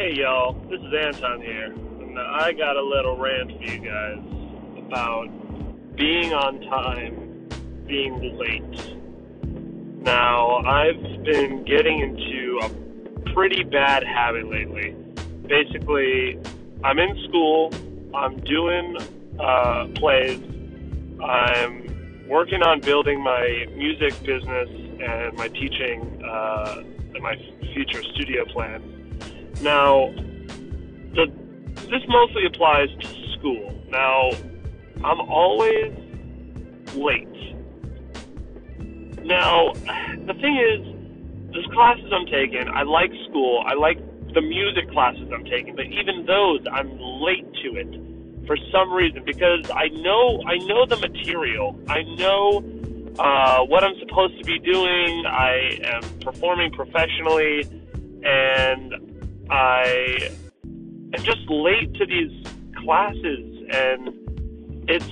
Hey y'all, this is Anton here, and I got a little rant for you guys about being on time, being late. Now, I've been getting into a pretty bad habit lately. Basically, I'm in school, I'm doing uh, plays, I'm working on building my music business and my teaching uh, and my future studio plans. Now, the, this mostly applies to school. Now, I'm always late. Now, the thing is, these classes I'm taking, I like school, I like the music classes I'm taking, but even those, I'm late to it for some reason because I know I know the material. I know uh, what I'm supposed to be doing. I am performing professionally, and I am just late to these classes, and it's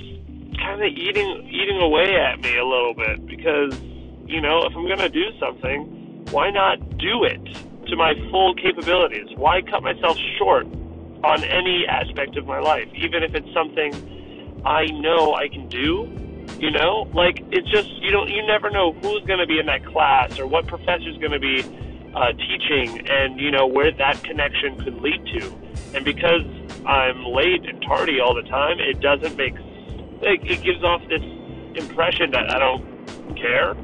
kind of eating eating away at me a little bit because you know if I'm gonna do something, why not do it to my full capabilities? Why cut myself short on any aspect of my life, even if it's something I know I can do? You know, like it's just you don't you never know who's to be in that class or what professor's to be uh, teaching, and you know where that connection could lead to. And because I'm late and tardy all the time, it doesn't make like it gives off this impression that I don't care,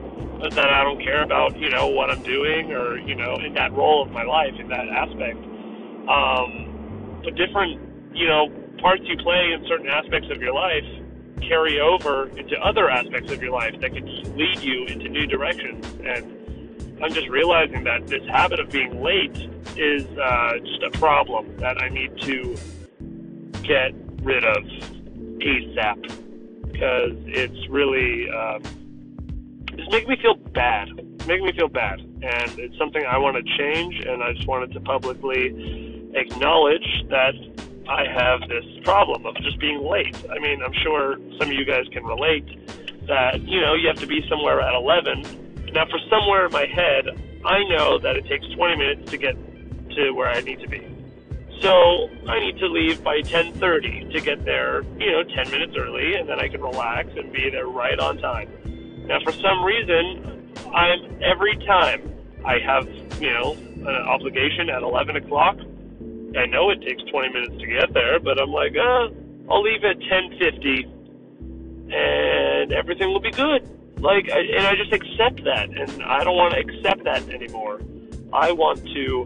that I don't care about you know what I'm doing or you know in that role of my life in that aspect. Um, the different you know parts you play in certain aspects of your life carry over into other aspects of your life that can lead you into new directions. And I'm just realizing that this habit of being late is uh, just a problem that I need to get rid of ASAP because it's really um, it's making me feel bad. It's making me feel bad, and it's something I want to change. And I just wanted to publicly acknowledge that I have this problem of just being late. I mean, I'm sure some of you guys can relate that, you know, you have to be somewhere at 11. Now, for somewhere in my head, I know that it takes 20 minutes to get to where I need to be. So I need to leave by 10:30 to get there, you know, 10 minutes early, and then I can relax and be there right on time. Now, for some reason, I'm every time I have, you know, an obligation at 11 o'clock. I know it takes 20 minutes to get there, but I'm like, uh, I'll leave at 10:50, and everything will be good. Like, and I just accept that, and I don't want to accept that anymore. I want to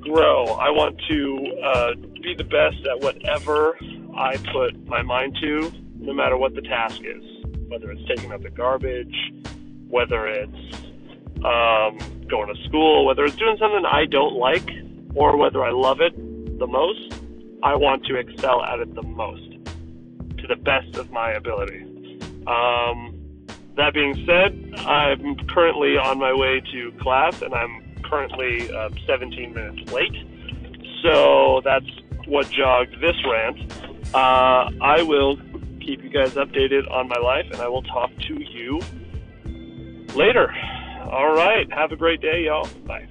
grow. I want to uh, be the best at whatever I put my mind to, no matter what the task is. Whether it's taking out the garbage, whether it's um, going to school, whether it's doing something I don't like, or whether I love it the most, I want to excel at it the most to the best of my ability. Um, that being said, I'm currently on my way to class and I'm currently uh, 17 minutes late. So that's what jogged this rant. Uh, I will keep you guys updated on my life and I will talk to you later. All right. Have a great day, y'all. Bye.